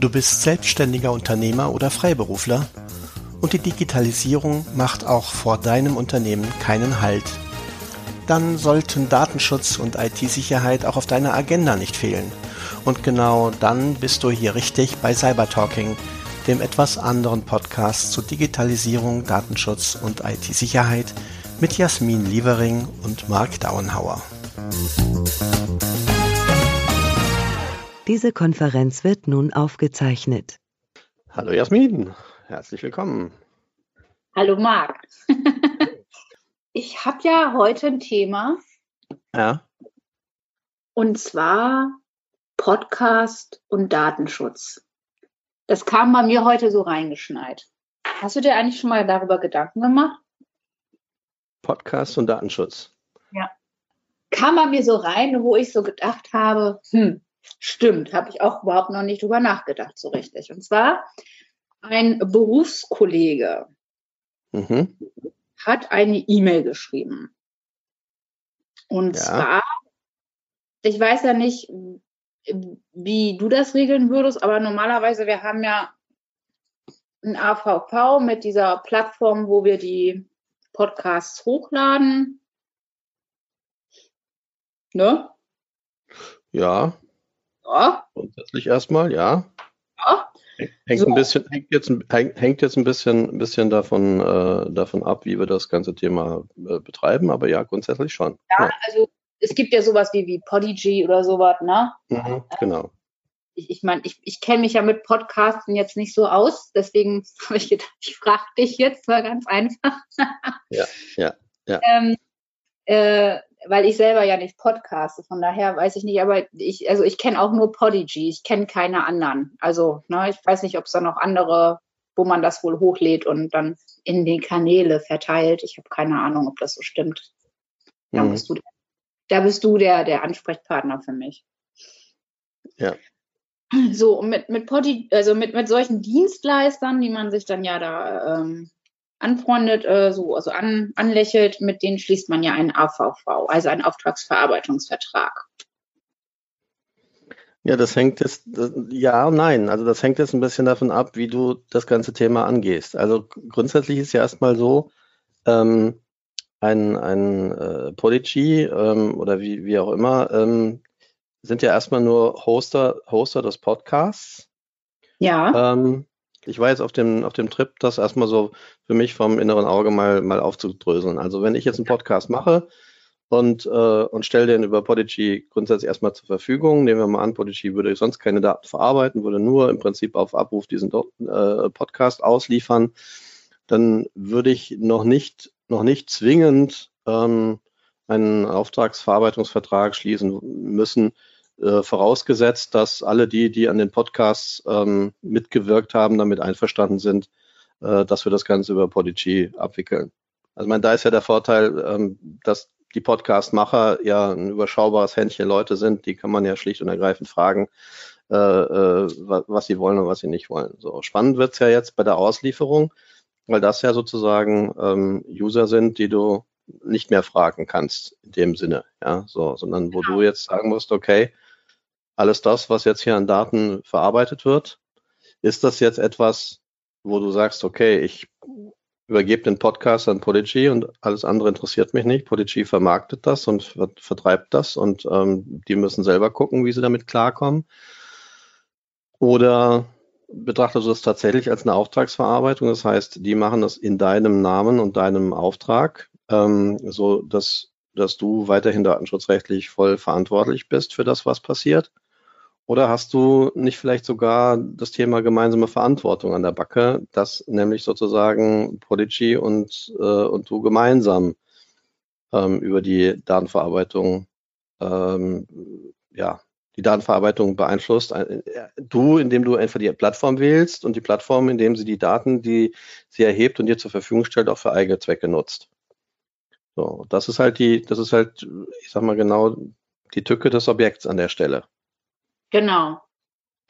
Du bist selbstständiger Unternehmer oder Freiberufler und die Digitalisierung macht auch vor deinem Unternehmen keinen Halt. Dann sollten Datenschutz und IT-Sicherheit auch auf deiner Agenda nicht fehlen. Und genau dann bist du hier richtig bei Cybertalking, dem etwas anderen Podcast zu Digitalisierung, Datenschutz und IT-Sicherheit mit Jasmin Lievering und Mark Dauenhauer. Diese Konferenz wird nun aufgezeichnet. Hallo Jasmin, herzlich willkommen. Hallo Marc. ich habe ja heute ein Thema. Ja. Und zwar Podcast und Datenschutz. Das kam bei mir heute so reingeschneit. Hast du dir eigentlich schon mal darüber Gedanken gemacht? Podcast und Datenschutz. Ja. Kam bei mir so rein, wo ich so gedacht habe, hm, Stimmt, habe ich auch überhaupt noch nicht drüber nachgedacht, so richtig. Und zwar ein Berufskollege mhm. hat eine E-Mail geschrieben. Und ja. zwar, ich weiß ja nicht, wie du das regeln würdest, aber normalerweise, wir haben ja ein AVV mit dieser Plattform, wo wir die Podcasts hochladen. Ne? Ja, ja. Grundsätzlich erstmal, ja. Ja. Hängt, so. ein bisschen, hängt, jetzt, hängt jetzt ein bisschen, ein bisschen davon, äh, davon ab, wie wir das ganze Thema äh, betreiben, aber ja, grundsätzlich schon. Ja, ja, also es gibt ja sowas wie, wie Podigy oder sowas, ne? Mhm, genau. Ich, ich meine, ich, ich kenne mich ja mit Podcasten jetzt nicht so aus, deswegen habe ich gedacht, ich frage dich jetzt mal ganz einfach. ja, ja, ja. Ähm, äh, weil ich selber ja nicht podcaste, von daher weiß ich nicht, aber ich, also ich kenne auch nur Podigy, ich kenne keine anderen. Also, ne, ich weiß nicht, ob es da noch andere, wo man das wohl hochlädt und dann in die Kanäle verteilt. Ich habe keine Ahnung, ob das so stimmt. Da mhm. bist du, da bist du der, der Ansprechpartner für mich. Ja. So, mit, mit Podi, also mit, mit solchen Dienstleistern, die man sich dann ja da ähm, anfreundet, äh, so also an, anlächelt, mit denen schließt man ja einen AVV, also einen Auftragsverarbeitungsvertrag. Ja, das hängt jetzt, ja und nein. Also das hängt jetzt ein bisschen davon ab, wie du das ganze Thema angehst. Also grundsätzlich ist ja erstmal so, ähm, ein, ein äh, Podigy ähm, oder wie, wie auch immer, ähm, sind ja erstmal nur Hoster, Hoster des Podcasts. Ja. Ähm, ich war jetzt auf dem, auf dem Trip, das erstmal so für mich vom inneren Auge mal, mal aufzudröseln. Also wenn ich jetzt einen Podcast mache und, äh, und stelle den über Podigy grundsätzlich erstmal zur Verfügung, nehmen wir mal an, Podigy würde sonst keine Daten verarbeiten, würde nur im Prinzip auf Abruf diesen äh, Podcast ausliefern, dann würde ich noch nicht, noch nicht zwingend ähm, einen Auftragsverarbeitungsvertrag schließen müssen, äh, vorausgesetzt, dass alle die, die an den Podcasts ähm, mitgewirkt haben, damit einverstanden sind, äh, dass wir das Ganze über Podigy abwickeln. Also mein, da ist ja der Vorteil, ähm, dass die Podcast-Macher ja ein überschaubares Händchen Leute sind, die kann man ja schlicht und ergreifend fragen, äh, äh, was sie wollen und was sie nicht wollen. So spannend wird's ja jetzt bei der Auslieferung, weil das ja sozusagen ähm, User sind, die du nicht mehr fragen kannst in dem Sinne, ja, so, sondern wo genau. du jetzt sagen musst, okay, alles das, was jetzt hier an Daten verarbeitet wird, ist das jetzt etwas, wo du sagst, okay, ich übergebe den Podcast an Podigy und alles andere interessiert mich nicht. Podigy vermarktet das und vertreibt das und ähm, die müssen selber gucken, wie sie damit klarkommen. Oder betrachtest du das tatsächlich als eine Auftragsverarbeitung? Das heißt, die machen das in deinem Namen und deinem Auftrag, ähm, so dass, dass du weiterhin datenschutzrechtlich voll verantwortlich bist für das, was passiert. Oder hast du nicht vielleicht sogar das Thema gemeinsame Verantwortung an der Backe, dass nämlich sozusagen Prodigy und, äh, und du gemeinsam ähm, über die Datenverarbeitung, ähm, ja, die Datenverarbeitung beeinflusst. Äh, du, indem du einfach die Plattform wählst und die Plattform, indem sie die Daten, die sie erhebt und dir zur Verfügung stellt, auch für eigene Zwecke nutzt. So, das ist halt die, das ist halt, ich sag mal genau, die Tücke des Objekts an der Stelle. Genau.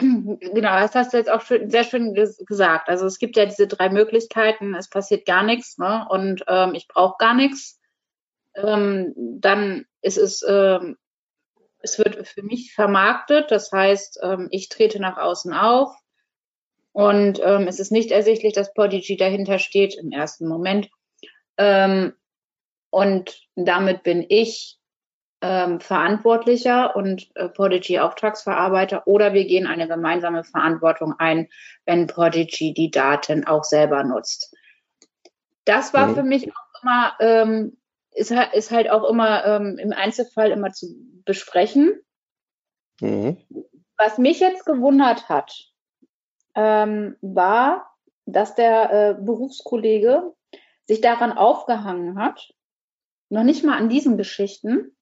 Genau, das hast du jetzt auch schön, sehr schön gesagt. Also es gibt ja diese drei Möglichkeiten, es passiert gar nichts ne? und ähm, ich brauche gar nichts. Ähm, dann ist es, ähm, es wird für mich vermarktet, das heißt, ähm, ich trete nach außen auf, Und ähm, es ist nicht ersichtlich, dass Podigy dahinter steht im ersten Moment. Ähm, und damit bin ich ähm, Verantwortlicher und äh, Podigy Auftragsverarbeiter oder wir gehen eine gemeinsame Verantwortung ein, wenn Podigy die Daten auch selber nutzt. Das war mhm. für mich auch immer, ähm, ist, ist, halt auch immer ähm, im Einzelfall immer zu besprechen. Mhm. Was mich jetzt gewundert hat, ähm, war, dass der äh, Berufskollege sich daran aufgehangen hat, noch nicht mal an diesen Geschichten,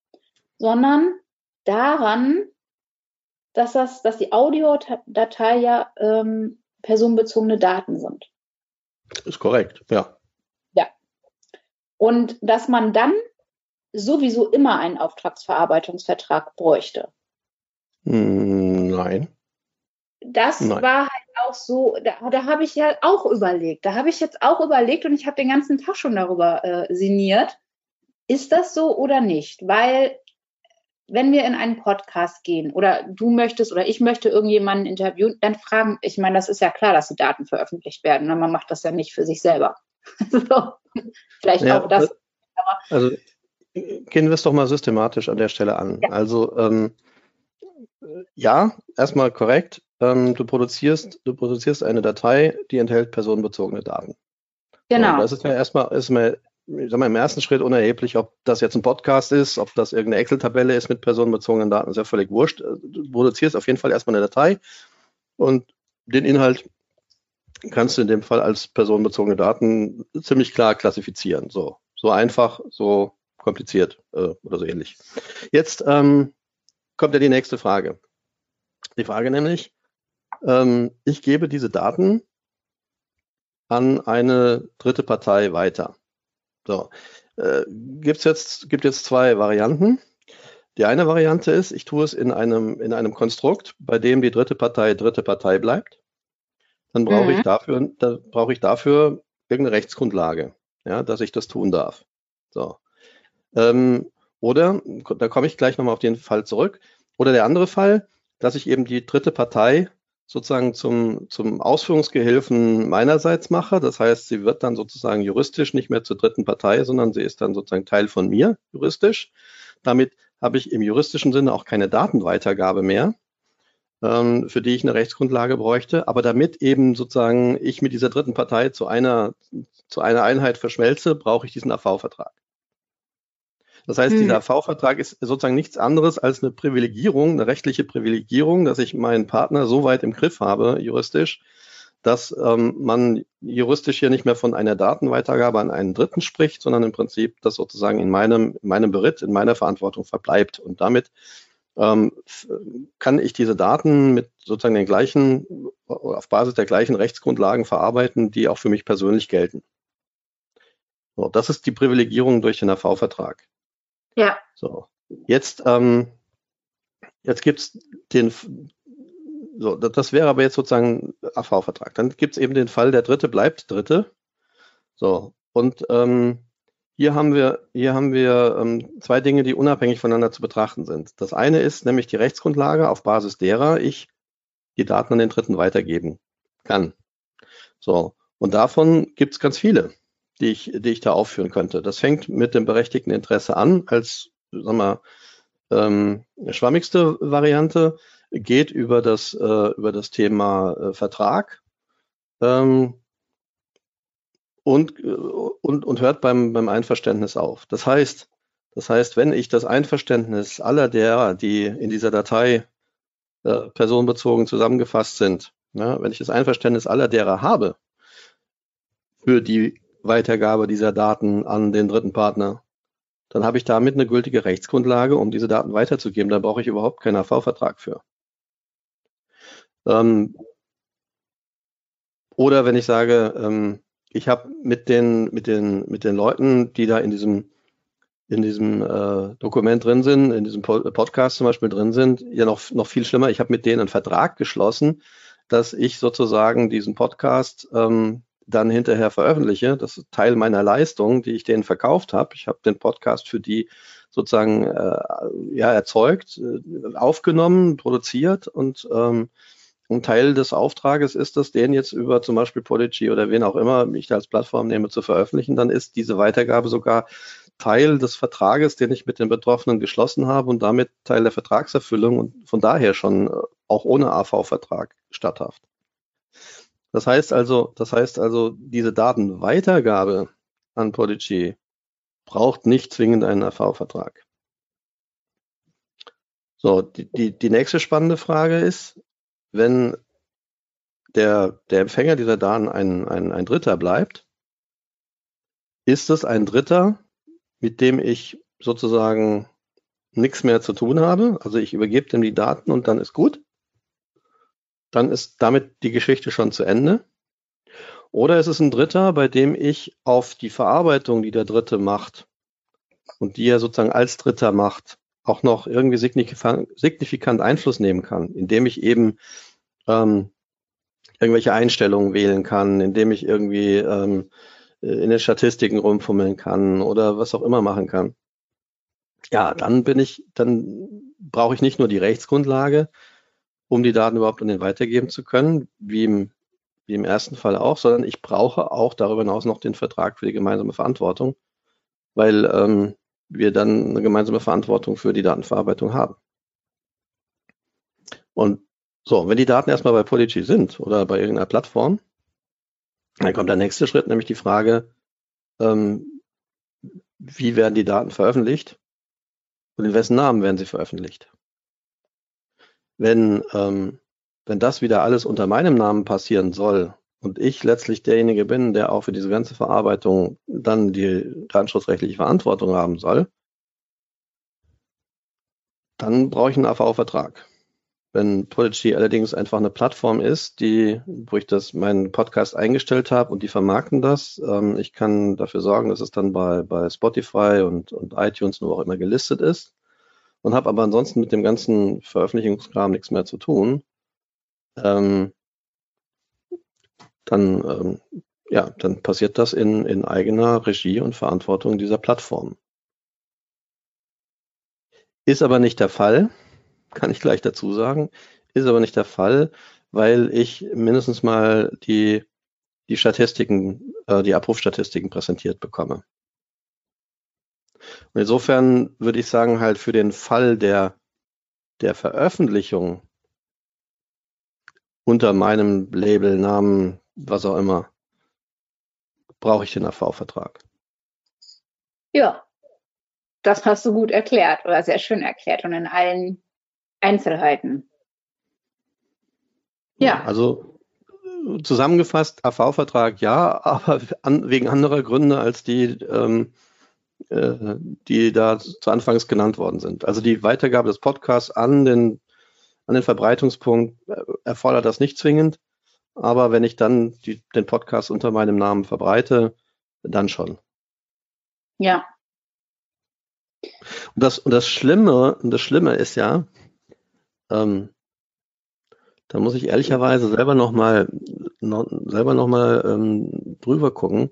sondern daran, dass, das, dass die Audiodatei ja ähm, personenbezogene Daten sind. Ist korrekt, ja. Ja. Und dass man dann sowieso immer einen Auftragsverarbeitungsvertrag bräuchte. Hm, nein. Das Nein. war halt auch so, da, da habe ich ja auch überlegt. Da habe ich jetzt auch überlegt und ich habe den ganzen Tag schon darüber äh, sinniert. Ist das so oder nicht? Weil wenn wir in einen Podcast gehen oder du möchtest oder ich möchte irgendjemanden interviewen, dann fragen, ich meine, das ist ja klar, dass die Daten veröffentlicht werden. Ne? Man macht das ja nicht für sich selber. so, vielleicht ja, auch das. also gehen wir es doch mal systematisch an der Stelle an. Ja. Also ähm, ja, erstmal korrekt. Ähm, du produzierst, du produzierst eine Datei, die enthält personenbezogene Daten. Genau. So, das ist ja erstmal, ist mir ich sag mal, im ersten Schritt unerheblich, ob das jetzt ein Podcast ist, ob das irgendeine Excel-Tabelle ist mit personenbezogenen Daten, ist ja völlig wurscht. Du produzierst auf jeden Fall erstmal eine Datei und den Inhalt kannst du in dem Fall als personenbezogene Daten ziemlich klar klassifizieren. So, so einfach, so kompliziert äh, oder so ähnlich. Jetzt ähm, kommt ja die nächste Frage. Die Frage nämlich, ähm, ich gebe diese Daten an eine dritte Partei weiter. So, äh, gibt's jetzt, gibt jetzt zwei Varianten. Die eine Variante ist, ich tue es in einem, in einem Konstrukt, bei dem die dritte Partei dritte Partei bleibt. Dann brauche mhm. ich dafür, da brauche ich dafür irgendeine Rechtsgrundlage, ja, dass ich das tun darf. So. Ähm, oder, da komme ich gleich nochmal auf den Fall zurück. Oder der andere Fall, dass ich eben die dritte Partei sozusagen zum, zum Ausführungsgehilfen meinerseits mache. Das heißt, sie wird dann sozusagen juristisch nicht mehr zur dritten Partei, sondern sie ist dann sozusagen Teil von mir juristisch. Damit habe ich im juristischen Sinne auch keine Datenweitergabe mehr, ähm, für die ich eine Rechtsgrundlage bräuchte. Aber damit eben sozusagen ich mit dieser dritten Partei zu einer, zu einer Einheit verschmelze, brauche ich diesen AV-Vertrag. Das heißt, mhm. dieser V-Vertrag ist sozusagen nichts anderes als eine Privilegierung, eine rechtliche Privilegierung, dass ich meinen Partner so weit im Griff habe, juristisch, dass ähm, man juristisch hier nicht mehr von einer Datenweitergabe an einen Dritten spricht, sondern im Prinzip das sozusagen in meinem, in meinem Beritt, in meiner Verantwortung verbleibt. Und damit ähm, kann ich diese Daten mit sozusagen den gleichen, auf Basis der gleichen Rechtsgrundlagen verarbeiten, die auch für mich persönlich gelten. So, das ist die Privilegierung durch den AV-Vertrag. Ja. So, jetzt, ähm, jetzt gibt's den, so, das wäre aber jetzt sozusagen AV-Vertrag. Dann gibt's eben den Fall, der Dritte bleibt Dritte. So, und ähm, hier haben wir, hier haben wir ähm, zwei Dinge, die unabhängig voneinander zu betrachten sind. Das eine ist nämlich die Rechtsgrundlage, auf Basis derer ich die Daten an den Dritten weitergeben kann. So, und davon gibt's ganz viele die ich, die ich da aufführen könnte. Das fängt mit dem berechtigten Interesse an, als sagen wir, ähm, schwammigste Variante, geht über das, äh, über das Thema äh, Vertrag ähm, und, und, und hört beim, beim Einverständnis auf. Das heißt, das heißt, wenn ich das Einverständnis aller derer, die in dieser Datei äh, personenbezogen zusammengefasst sind, ja, wenn ich das Einverständnis aller derer habe, für die Weitergabe dieser Daten an den dritten Partner, dann habe ich damit eine gültige Rechtsgrundlage, um diese Daten weiterzugeben. Da brauche ich überhaupt keinen AV-Vertrag für. Ähm, oder wenn ich sage, ähm, ich habe mit den, mit, den, mit den Leuten, die da in diesem, in diesem äh, Dokument drin sind, in diesem Podcast zum Beispiel drin sind, ja noch, noch viel schlimmer, ich habe mit denen einen Vertrag geschlossen, dass ich sozusagen diesen Podcast ähm, dann hinterher veröffentliche. Das ist Teil meiner Leistung, die ich denen verkauft habe. Ich habe den Podcast für die sozusagen äh, ja, erzeugt, äh, aufgenommen, produziert und ähm, ein Teil des Auftrages ist es, den jetzt über zum Beispiel Podigy oder wen auch immer ich als Plattform nehme zu veröffentlichen, dann ist diese Weitergabe sogar Teil des Vertrages, den ich mit den Betroffenen geschlossen habe und damit Teil der Vertragserfüllung und von daher schon äh, auch ohne AV-Vertrag statthaft. Das heißt also, das heißt also, diese Datenweitergabe an Podigy braucht nicht zwingend einen AV-Vertrag. So, die, die, die nächste spannende Frage ist, wenn der, der Empfänger dieser Daten ein, ein, ein Dritter bleibt, ist es ein Dritter, mit dem ich sozusagen nichts mehr zu tun habe. Also ich übergebe dem die Daten und dann ist gut. Dann ist damit die Geschichte schon zu Ende. Oder ist es ein Dritter, bei dem ich auf die Verarbeitung, die der Dritte macht und die er sozusagen als Dritter macht, auch noch irgendwie signifikant, Einfluss nehmen kann, indem ich eben ähm, irgendwelche Einstellungen wählen kann, indem ich irgendwie ähm, in den Statistiken rumfummeln kann oder was auch immer machen kann. Ja, dann bin ich, dann brauche ich nicht nur die Rechtsgrundlage, um die Daten überhaupt an den weitergeben zu können, wie im, wie im ersten Fall auch, sondern ich brauche auch darüber hinaus noch den Vertrag für die gemeinsame Verantwortung, weil ähm, wir dann eine gemeinsame Verantwortung für die Datenverarbeitung haben. Und so, wenn die Daten erstmal bei Polygy sind oder bei irgendeiner Plattform, dann kommt der nächste Schritt, nämlich die Frage, ähm, wie werden die Daten veröffentlicht und in wessen Namen werden sie veröffentlicht? Wenn, ähm, wenn das wieder alles unter meinem Namen passieren soll und ich letztlich derjenige bin, der auch für diese ganze Verarbeitung dann die datenschutzrechtliche Verantwortung haben soll, dann brauche ich einen AV-Vertrag. Wenn Podigy allerdings einfach eine Plattform ist, die, wo ich das meinen Podcast eingestellt habe und die vermarkten das, ähm, ich kann dafür sorgen, dass es dann bei, bei Spotify und, und iTunes nur auch immer gelistet ist und habe aber ansonsten mit dem ganzen Veröffentlichungskram nichts mehr zu tun, ähm, dann, ähm, ja, dann passiert das in, in eigener Regie und Verantwortung dieser Plattform. Ist aber nicht der Fall, kann ich gleich dazu sagen, ist aber nicht der Fall, weil ich mindestens mal die, die Statistiken, äh, die Abrufstatistiken präsentiert bekomme. Und insofern würde ich sagen, halt für den Fall der, der Veröffentlichung unter meinem Label, Namen, was auch immer, brauche ich den AV-Vertrag. Ja, das hast du gut erklärt oder sehr schön erklärt und in allen Einzelheiten. Ja. Also zusammengefasst, AV-Vertrag ja, aber an, wegen anderer Gründe als die, ähm, äh, die da zu Anfangs genannt worden sind. Also die Weitergabe des Podcasts an den, an den Verbreitungspunkt äh, erfordert das nicht zwingend. Aber wenn ich dann die, den Podcast unter meinem Namen verbreite, dann schon. Ja. Und das, und das Schlimme, und das Schlimme ist ja, ähm, da muss ich ehrlicherweise selber nochmal noch, selber noch mal ähm, drüber gucken.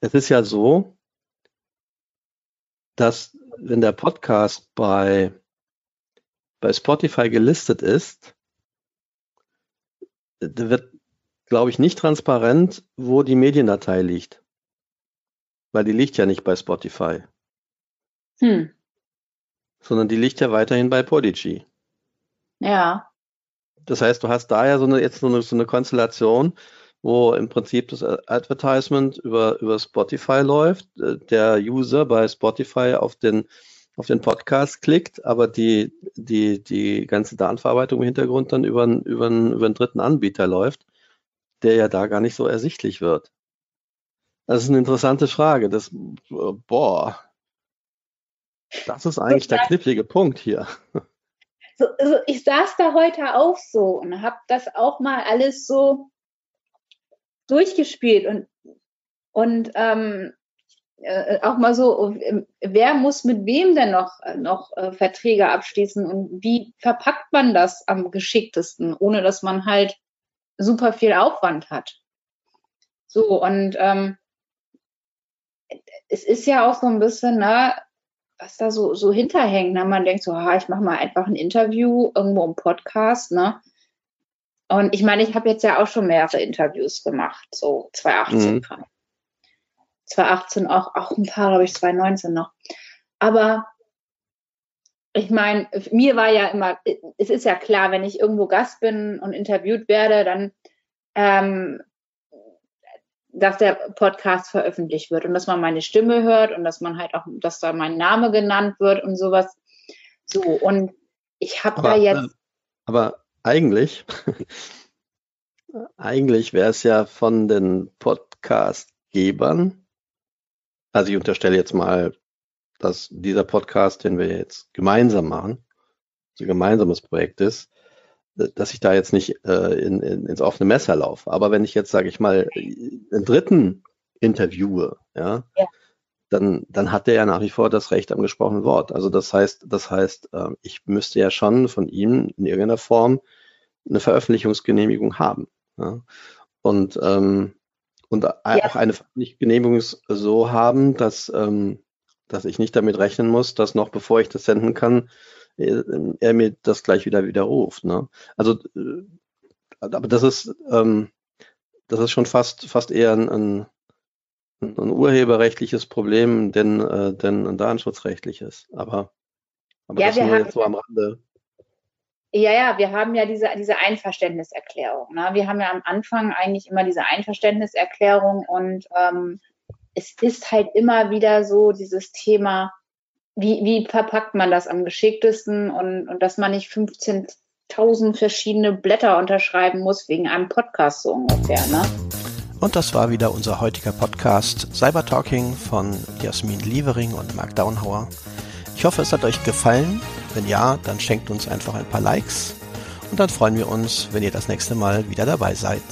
Es ist ja so, dass wenn der Podcast bei, bei Spotify gelistet ist, wird, glaube ich, nicht transparent, wo die Mediendatei liegt. Weil die liegt ja nicht bei Spotify. Hm. Sondern die liegt ja weiterhin bei Podigy. Ja. Das heißt, du hast da ja so eine, jetzt so eine, so eine Konstellation, wo im Prinzip das Advertisement über, über Spotify läuft, äh, der User bei Spotify auf den, auf den Podcast klickt, aber die, die, die ganze Datenverarbeitung im Hintergrund dann über, über, einen, über einen dritten Anbieter läuft, der ja da gar nicht so ersichtlich wird. Das ist eine interessante Frage. Das, boah, das ist eigentlich der knifflige Punkt hier so, so, ich saß da heute auch so und habe das auch mal alles so durchgespielt und, und ähm, äh, auch mal so, wer muss mit wem denn noch, noch äh, Verträge abschließen und wie verpackt man das am geschicktesten, ohne dass man halt super viel Aufwand hat. So, und ähm, es ist ja auch so ein bisschen, ne, was da so, so hinterhängt. Ne? Man denkt so, ah, ich mache mal einfach ein Interview irgendwo im Podcast. Ne? Und ich meine, ich habe jetzt ja auch schon mehrere Interviews gemacht, so 2018 mhm. kam. 2018 auch, auch ein paar, glaube ich, 2019 noch. Aber ich meine, mir war ja immer, es ist ja klar, wenn ich irgendwo Gast bin und interviewt werde, dann, ähm, dass der Podcast veröffentlicht wird und dass man meine Stimme hört und dass man halt auch, dass da mein Name genannt wird und sowas. So, und ich habe da jetzt. Äh, aber eigentlich, eigentlich wäre es ja von den Podcastgebern, also ich unterstelle jetzt mal, dass dieser Podcast, den wir jetzt gemeinsam machen, so ein gemeinsames Projekt ist, dass ich da jetzt nicht äh, in, in, ins offene Messer laufe. Aber wenn ich jetzt, sage ich mal, einen dritten interviewe, ja, ja, dann, dann hat er ja nach wie vor das Recht am gesprochenen Wort. Also das heißt, das heißt, äh, ich müsste ja schon von ihm in irgendeiner Form eine Veröffentlichungsgenehmigung haben. Ja? Und, ähm, und ja. auch eine Genehmigung so haben, dass, ähm, dass ich nicht damit rechnen muss, dass noch bevor ich das senden kann, er, er mir das gleich wieder widerruft. Ne? Also, äh, aber das ist, ähm, das ist schon fast, fast eher ein, ein, ein urheberrechtliches Problem, denn, äh, denn ein datenschutzrechtliches. Aber, aber ja, das nur jetzt so am Rande. Ja, ja, wir haben ja diese, diese Einverständniserklärung. Ne? Wir haben ja am Anfang eigentlich immer diese Einverständniserklärung und ähm, es ist halt immer wieder so dieses Thema, wie, wie verpackt man das am geschicktesten und, und dass man nicht 15.000 verschiedene Blätter unterschreiben muss wegen einem Podcast so ungefähr. Ne? Und das war wieder unser heutiger Podcast Cyber Talking von Jasmin Lievering und Mark Downhauer. Ich hoffe, es hat euch gefallen. Wenn ja, dann schenkt uns einfach ein paar Likes und dann freuen wir uns, wenn ihr das nächste Mal wieder dabei seid.